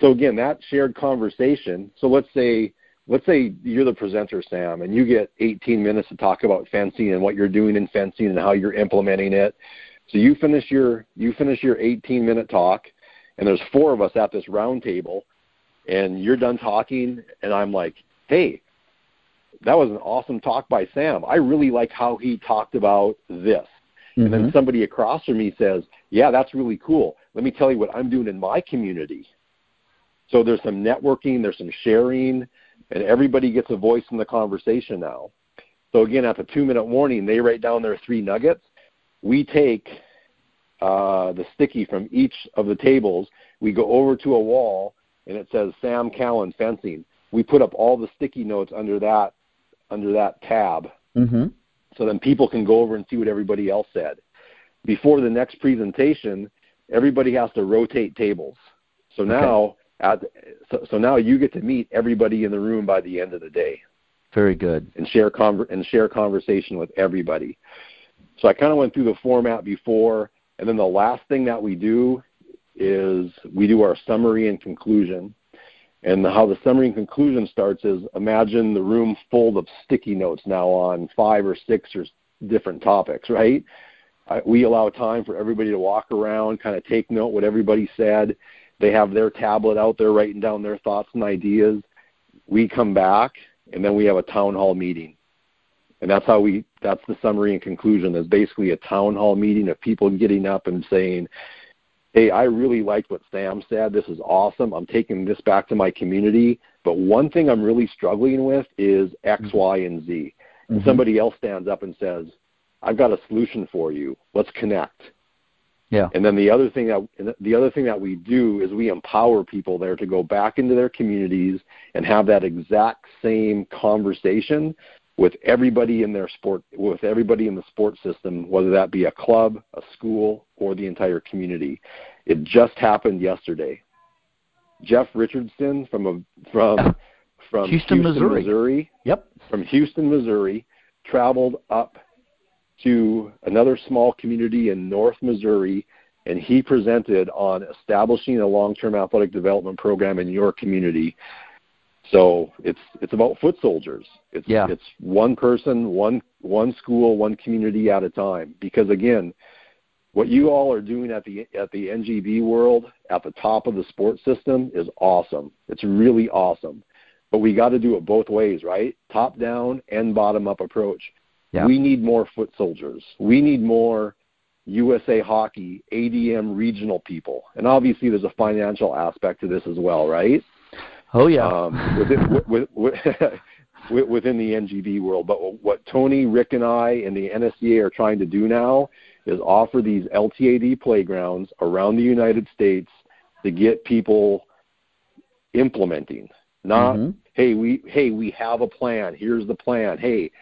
So again, that shared conversation. So let's say let's say you're the presenter, Sam, and you get 18 minutes to talk about fencing and what you're doing in fencing and how you're implementing it. So you finish your you finish your 18 minute talk, and there's four of us at this round table, and you're done talking, and I'm like, hey, that was an awesome talk by Sam. I really like how he talked about this. Mm-hmm. And then mm-hmm. somebody across from me says, yeah, that's really cool. Let me tell you what I'm doing in my community. So there's some networking, there's some sharing, and everybody gets a voice in the conversation now. So again, at the two minute warning, they write down their three nuggets. We take uh, the sticky from each of the tables. We go over to a wall, and it says Sam Callan fencing. We put up all the sticky notes under that under that tab, mm-hmm. so then people can go over and see what everybody else said. Before the next presentation, everybody has to rotate tables. So now at, so, so now you get to meet everybody in the room by the end of the day. Very good. And share conver- and share conversation with everybody. So I kind of went through the format before, and then the last thing that we do is we do our summary and conclusion. And how the summary and conclusion starts is imagine the room full of sticky notes now on five or six or different topics, right? we allow time for everybody to walk around, kind of take note what everybody said, they have their tablet out there writing down their thoughts and ideas. We come back and then we have a town hall meeting. And that's how we that's the summary and conclusion. There's basically a town hall meeting of people getting up and saying, Hey, I really liked what Sam said. This is awesome. I'm taking this back to my community. But one thing I'm really struggling with is X, mm-hmm. And Z. And mm-hmm. somebody else stands up and says, I've got a solution for you. Let's connect. Yeah. And then the other thing that the other thing that we do is we empower people there to go back into their communities and have that exact same conversation with everybody in their sport with everybody in the sports system, whether that be a club, a school, or the entire community. It just happened yesterday. Jeff Richardson from a from from Houston, Houston Missouri. Missouri. Yep. From Houston, Missouri, traveled up to another small community in North Missouri, and he presented on establishing a long-term athletic development program in your community. So it's it's about foot soldiers. It's yeah. it's one person, one one school, one community at a time. Because again, what you all are doing at the at the NGB world at the top of the sports system is awesome. It's really awesome. But we got to do it both ways, right? Top down and bottom up approach. Yeah. We need more foot soldiers. We need more USA Hockey ADM regional people, and obviously there's a financial aspect to this as well, right? Oh yeah. Um, within, with, with, within the NGB world, but what Tony, Rick, and I and the NSCA are trying to do now is offer these LTAD playgrounds around the United States to get people implementing. Not mm-hmm. hey we hey we have a plan. Here's the plan. Hey,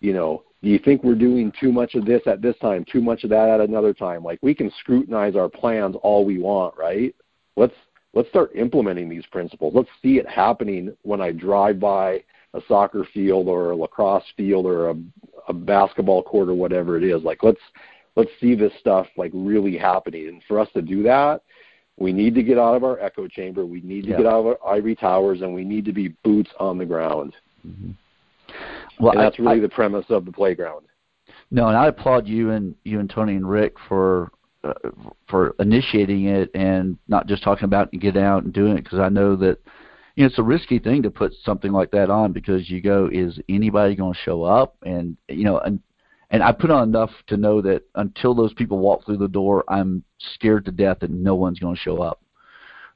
you know, do you think we're doing too much of this at this time, too much of that at another time? Like we can scrutinize our plans all we want, right? Let's let's start implementing these principles. Let's see it happening when I drive by a soccer field or a lacrosse field or a, a basketball court or whatever it is. Like let's let's see this stuff like really happening. And for us to do that, we need to get out of our echo chamber. We need to yeah. get out of our ivory towers, and we need to be boots on the ground. Mm-hmm. Well, and that's really I, the premise of the playground. No, and I applaud you and you and Tony and Rick for uh, for initiating it and not just talking about it and getting out and doing it because I know that you know it's a risky thing to put something like that on because you go is anybody going to show up and you know and and I put on enough to know that until those people walk through the door, I'm scared to death that no one's going to show up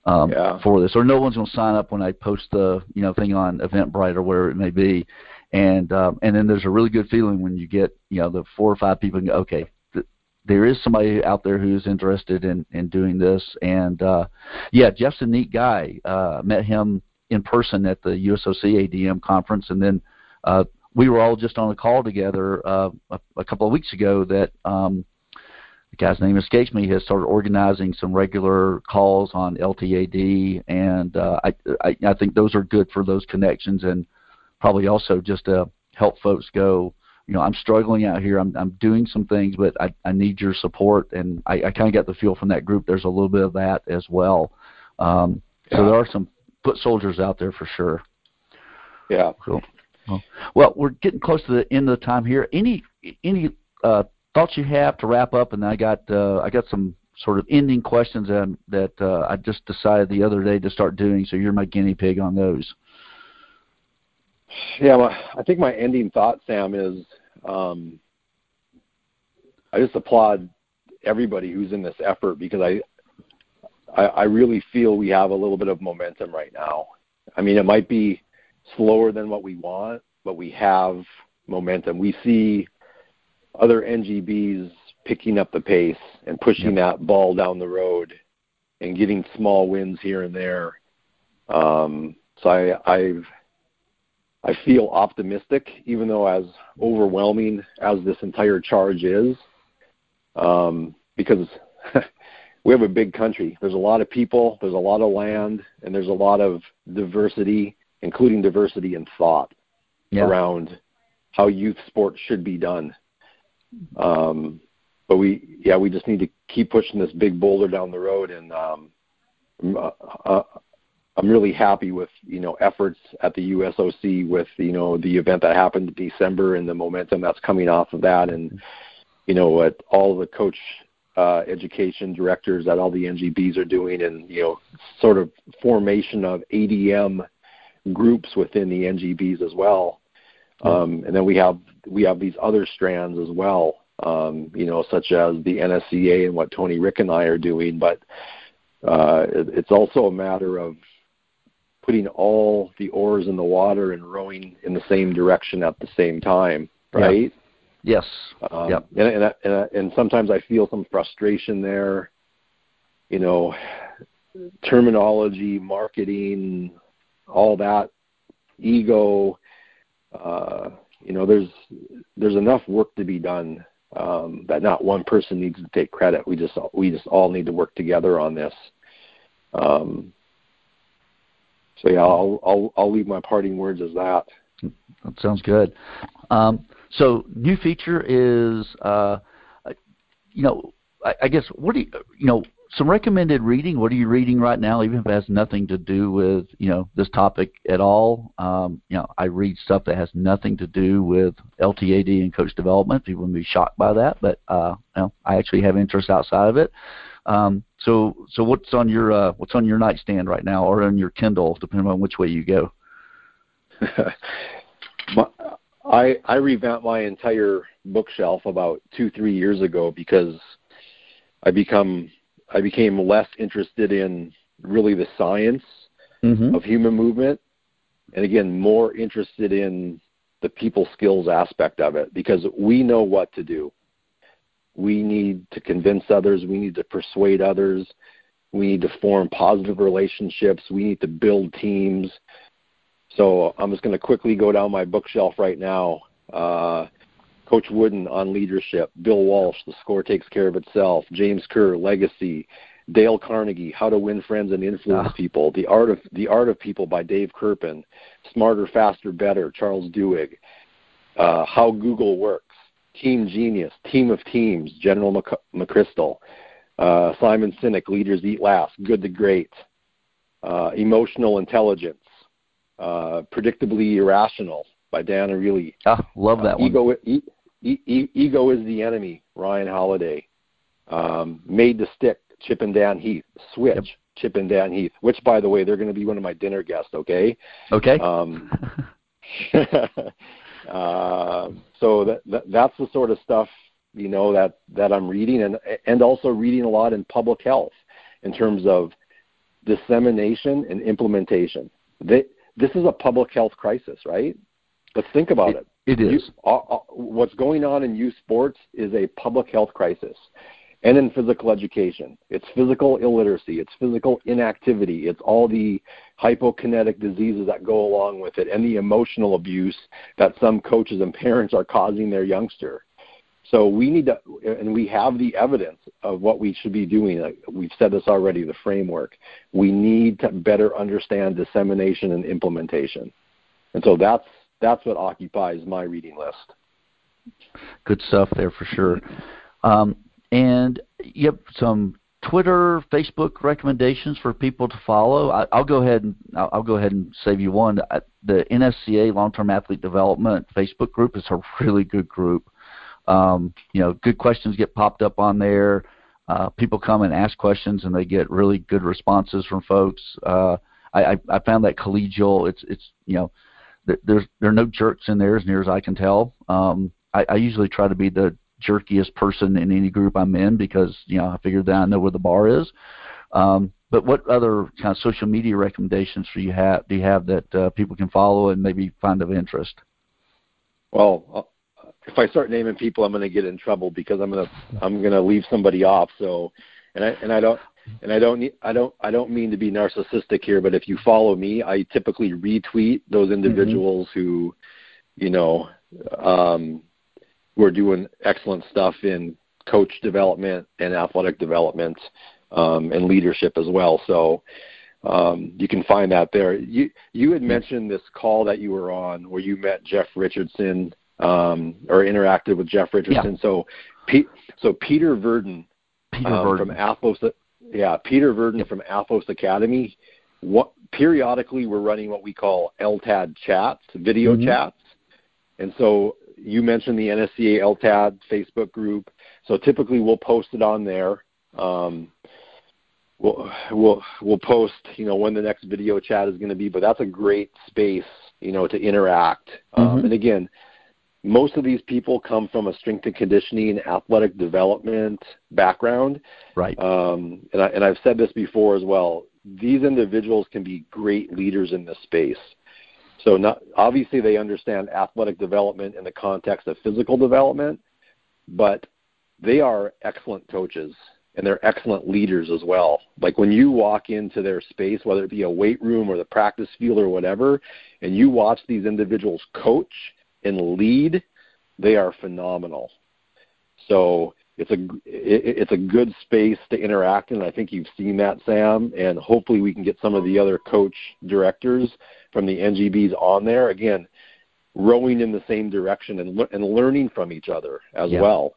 um, yeah. for this, or no one's going to sign up when I post the you know thing on Eventbrite or wherever it may be and um, and then there's a really good feeling when you get you know the four or five people and go, okay, th- there is somebody out there who's interested in in doing this, and uh, yeah, Jeff's a neat guy. Uh, met him in person at the USOC ADM conference, and then uh, we were all just on a call together uh, a, a couple of weeks ago that. Um, the guy's name escapes me, has started organizing some regular calls on LTAD, and uh, I, I I think those are good for those connections and probably also just to help folks go, you know, I'm struggling out here. I'm I'm doing some things, but I I need your support, and I, I kind of get the feel from that group. There's a little bit of that as well. Um, yeah. So there are some foot soldiers out there for sure. Yeah. Cool. Well, well, we're getting close to the end of the time here. Any any uh, thoughts you have to wrap up, and I got uh, I got some sort of ending questions that that uh, I just decided the other day to start doing. So you're my guinea pig on those. Yeah, well, I think my ending thought, Sam, is um, I just applaud everybody who's in this effort because I, I I really feel we have a little bit of momentum right now. I mean, it might be slower than what we want, but we have momentum. We see other NGBs picking up the pace and pushing yep. that ball down the road and getting small wins here and there. Um, so I, I've I feel optimistic, even though as overwhelming as this entire charge is, um, because we have a big country. There's a lot of people, there's a lot of land, and there's a lot of diversity, including diversity in thought yeah. around how youth sports should be done. Um, but we, yeah, we just need to keep pushing this big boulder down the road, and um, uh, uh, I'm really happy with you know efforts at the USOC with you know the event that happened in December and the momentum that's coming off of that, and you know what all the coach uh, education directors that all the NGBs are doing, and you know sort of formation of ADM groups within the NGBs as well. Um, and then we have we have these other strands as well, um, you know, such as the NSCA and what Tony Rick and I are doing. But uh, it, it's also a matter of putting all the oars in the water and rowing in the same direction at the same time, right? Yeah. Yes. Um, yep. And, and, and, and sometimes I feel some frustration there. You know, terminology, marketing, all that, ego. Uh, you know, there's there's enough work to be done um, that not one person needs to take credit. We just we just all need to work together on this. Um, so yeah, I'll I'll I'll leave my parting words as that. That sounds good. Um, so new feature is, uh, you know, I, I guess what do you, you know, some recommended reading. What are you reading right now, even if it has nothing to do with you know this topic at all? Um, you know, I read stuff that has nothing to do with LTAD and coach development. People would be shocked by that, but uh, you know, I actually have interest outside of it. Um, so, so what's on your uh, what's on your nightstand right now, or on your Kindle, depending on which way you go? my, I I revamped my entire bookshelf about two three years ago because I become I became less interested in really the science mm-hmm. of human movement, and again more interested in the people skills aspect of it because we know what to do we need to convince others. We need to persuade others. We need to form positive relationships. We need to build teams. So I'm just going to quickly go down my bookshelf right now. Uh, Coach Wooden on leadership, Bill Walsh, The Score Takes Care of Itself, James Kerr, Legacy, Dale Carnegie, How to Win Friends and Influence ah. People, The Art of The Art of People by Dave Kerpen, Smarter, Faster, Better, Charles Duhigg, uh, How Google Works, Team Genius, Team of Teams, General McChrystal, uh, Simon Sinek, Leaders Eat Last, Good to Great, uh, Emotional Intelligence, uh, Predictably Irrational by Dan Ariely. Ah, love that one. Ego, e- e- Ego is the Enemy, Ryan Holiday. Um, Made to Stick, Chip and Dan Heath. Switch, yep. Chip and Dan Heath, which, by the way, they're going to be one of my dinner guests, okay? Okay. Um, Uh, so that, that that's the sort of stuff you know that that I'm reading, and and also reading a lot in public health in terms of dissemination and implementation. They, this is a public health crisis, right? Let's think about it. It, it is. You, uh, uh, what's going on in youth sports is a public health crisis and in physical education. It's physical illiteracy, it's physical inactivity, it's all the hypokinetic diseases that go along with it, and the emotional abuse that some coaches and parents are causing their youngster. So we need to, and we have the evidence of what we should be doing. We've said this already, the framework. We need to better understand dissemination and implementation. And so that's that's what occupies my reading list. Good stuff there for sure. Um, and yep, some Twitter, Facebook recommendations for people to follow. I, will go ahead and I'll, I'll, go ahead and save you one. The NSCA Long Term Athlete Development Facebook group is a really good group. Um, you know, good questions get popped up on there. Uh, people come and ask questions, and they get really good responses from folks. Uh, I, I, I found that collegial. It's it's you know, there's there are no jerks in there as near as I can tell. Um, I, I usually try to be the jerkiest person in any group I'm in because you know I figured that I know where the bar is. Um, but what other kind of social media recommendations do you have? Do you have that uh, people can follow and maybe find of interest? Well, uh, if I start naming people, I'm going to get in trouble because I'm going to I'm going to leave somebody off. So, and I and I don't and I don't need, I don't I don't mean to be narcissistic here, but if you follow me, I typically retweet those mm-hmm. individuals mm-hmm. who, you know, um, who are doing excellent stuff in coach development and athletic development um, and leadership as well. So um, you can find that there. You you had mentioned this call that you were on where you met Jeff Richardson um, or interacted with Jeff Richardson. Yeah. So Pete, so Peter Verdon, Peter um, Verdon. from Athos, yeah, Peter Verdon from Athos Academy. What periodically we're running what we call LTAD chats, video mm-hmm. chats, and so you mentioned the NSCA LTAD Facebook group. So typically we'll post it on there. Um, we'll we'll we'll post you know when the next video chat is going to be, but that's a great space you know to interact. Um, mm-hmm. Um, and again, most of these people come from a strength and conditioning, athletic development background. Right. Um, and I and I've said this before as well. These individuals can be great leaders in this space. So not obviously they understand athletic development in the context of physical development, but they are excellent coaches and they're excellent leaders as well. Like when you walk into their space, whether it be a weight room or the practice field or whatever, and you watch these individuals coach and lead, they are phenomenal. So it's a it's a good space to interact in. I think you've seen that, Sam, and hopefully we can get some of the other coach directors from the NGBs on there again, rowing in the same direction and and learning from each other as yeah. well.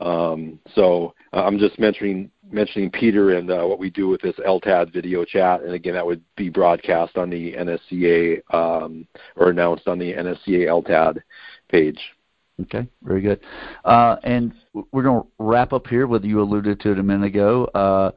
Um, so uh, I'm just mentioning mentioning Peter and uh, what we do with this LTAD video chat, and again that would be broadcast on the NSCA um, or announced on the NSCA LTAD page. Okay, very good. Uh, and we're going to wrap up here. Whether you alluded to it a minute ago, uh,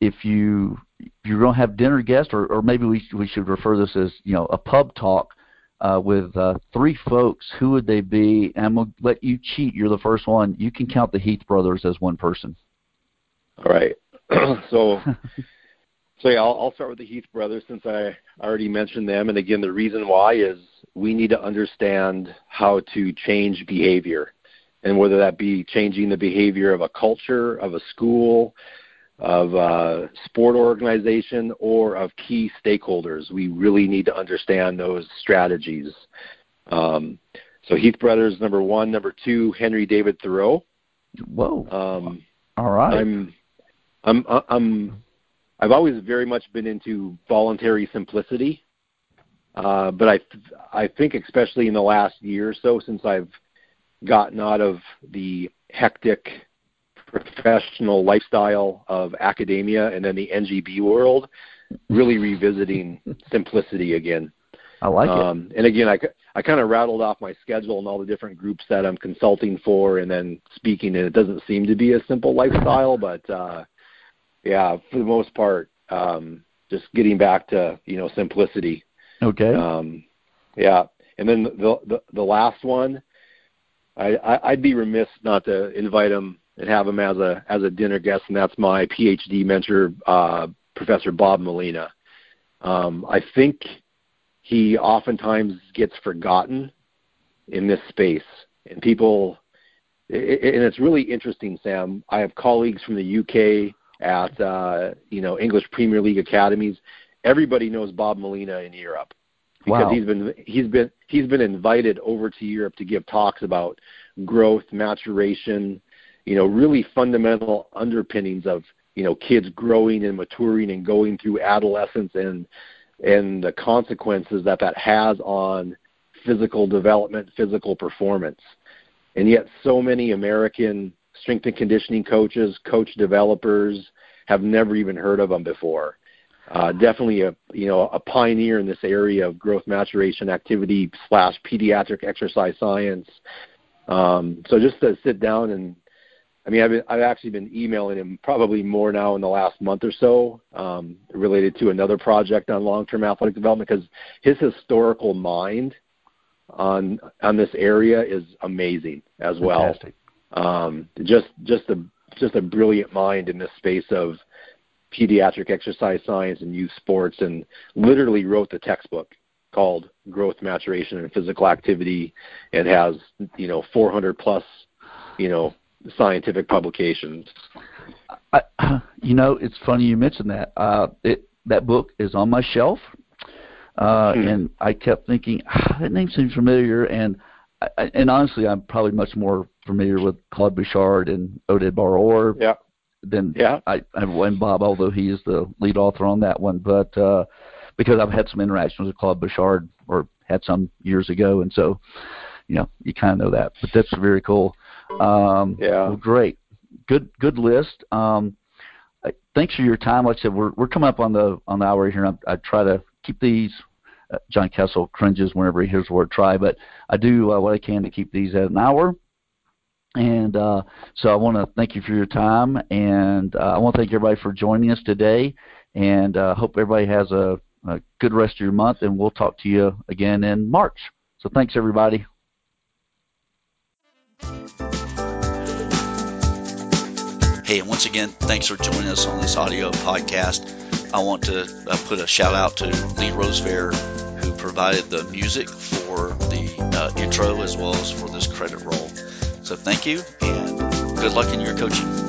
if you if you're going to have dinner guests, or, or maybe we we should refer this as you know a pub talk uh, with uh, three folks, who would they be? And to let you cheat. You're the first one. You can count the Heath brothers as one person. All right. so, so yeah, I'll, I'll start with the Heath brothers since I already mentioned them. And again, the reason why is we need to understand how to change behavior, and whether that be changing the behavior of a culture, of a school, of a sport organization or of key stakeholders. We really need to understand those strategies. Um, so Heath Brothers, number one. Number two, Henry David Thoreau. Whoa. Um, All right. I'm, I'm, I'm, I've always very much been into voluntary simplicity, uh, but I, I think especially in the last year or so, since I've gotten out of the hectic professional lifestyle of academia and then the NGB world, really revisiting simplicity again. I like um, it. And again, I, I kind of rattled off my schedule and all the different groups that I'm consulting for and then speaking, and it doesn't seem to be a simple lifestyle, but uh, yeah, for the most part, um, just getting back to you know simplicity. Okay. Um, yeah, and then the the, the last one, I, I I'd be remiss not to invite him and have him as a as a dinner guest, and that's my PhD mentor, uh, Professor Bob Malina. Um, I think he oftentimes gets forgotten in this space, and people. It, and it's really interesting, Sam. I have colleagues from the UK at uh, you know English Premier League academies. Everybody knows Bob Malina in Europe because wow. he's been he's been he's been invited over to Europe to give talks about growth, maturation, you know, really fundamental underpinnings of, you know, kids growing and maturing and going through adolescence and and the consequences that that has on physical development, physical performance. And yet so many American strength and conditioning coaches, coach developers have never even heard of them before. Uh, definitely a you know a pioneer in this area of growth maturation activity slash pediatric exercise science Um, so just to sit down and I mean, I've, been, I've actually been emailing him probably more now in the last month or so, um, related to another project on long-term athletic development because his historical mind on on this area is amazing as well. Fantastic. Um, just just a just a brilliant mind in this space of pediatric exercise science and youth sports, and literally wrote the textbook called Growth, Maturation, and Physical Activity. It has you know 400 plus you know scientific publications. I, you know, it's funny you mentioned that. Uh, it that book is on my shelf, uh, hmm. and I kept thinking ah, that name seems familiar, and I, and honestly, I'm probably much more familiar with Claude Bouchard and Oded Bar-Or yeah. than yeah. I, I and Bob, although he is the lead author on that one. But uh, because I've had some interactions with Claude Bouchard, or had some years ago, and so you know you kind of know that. But that's very cool. Um, yeah. Well, great. Good good list. Um, thanks for your time. Like I said, we're we're coming up on the on the hour here. I, I try to keep these. Uh, John Kessel cringes whenever he hears the word try, but I do uh, what I can to keep these at an hour. And uh, so I want to thank you for your time, and uh, I want to thank everybody for joining us today, and uh, hope everybody has a, a good rest of your month, and we'll talk to you again in March. So thanks, everybody. Hey, and once again, thanks for joining us on this audio podcast. I want to uh, put a shout out to Lee Rosefair, who provided the music for the uh, intro as well as for this credit roll. So thank you, and good luck in your coaching.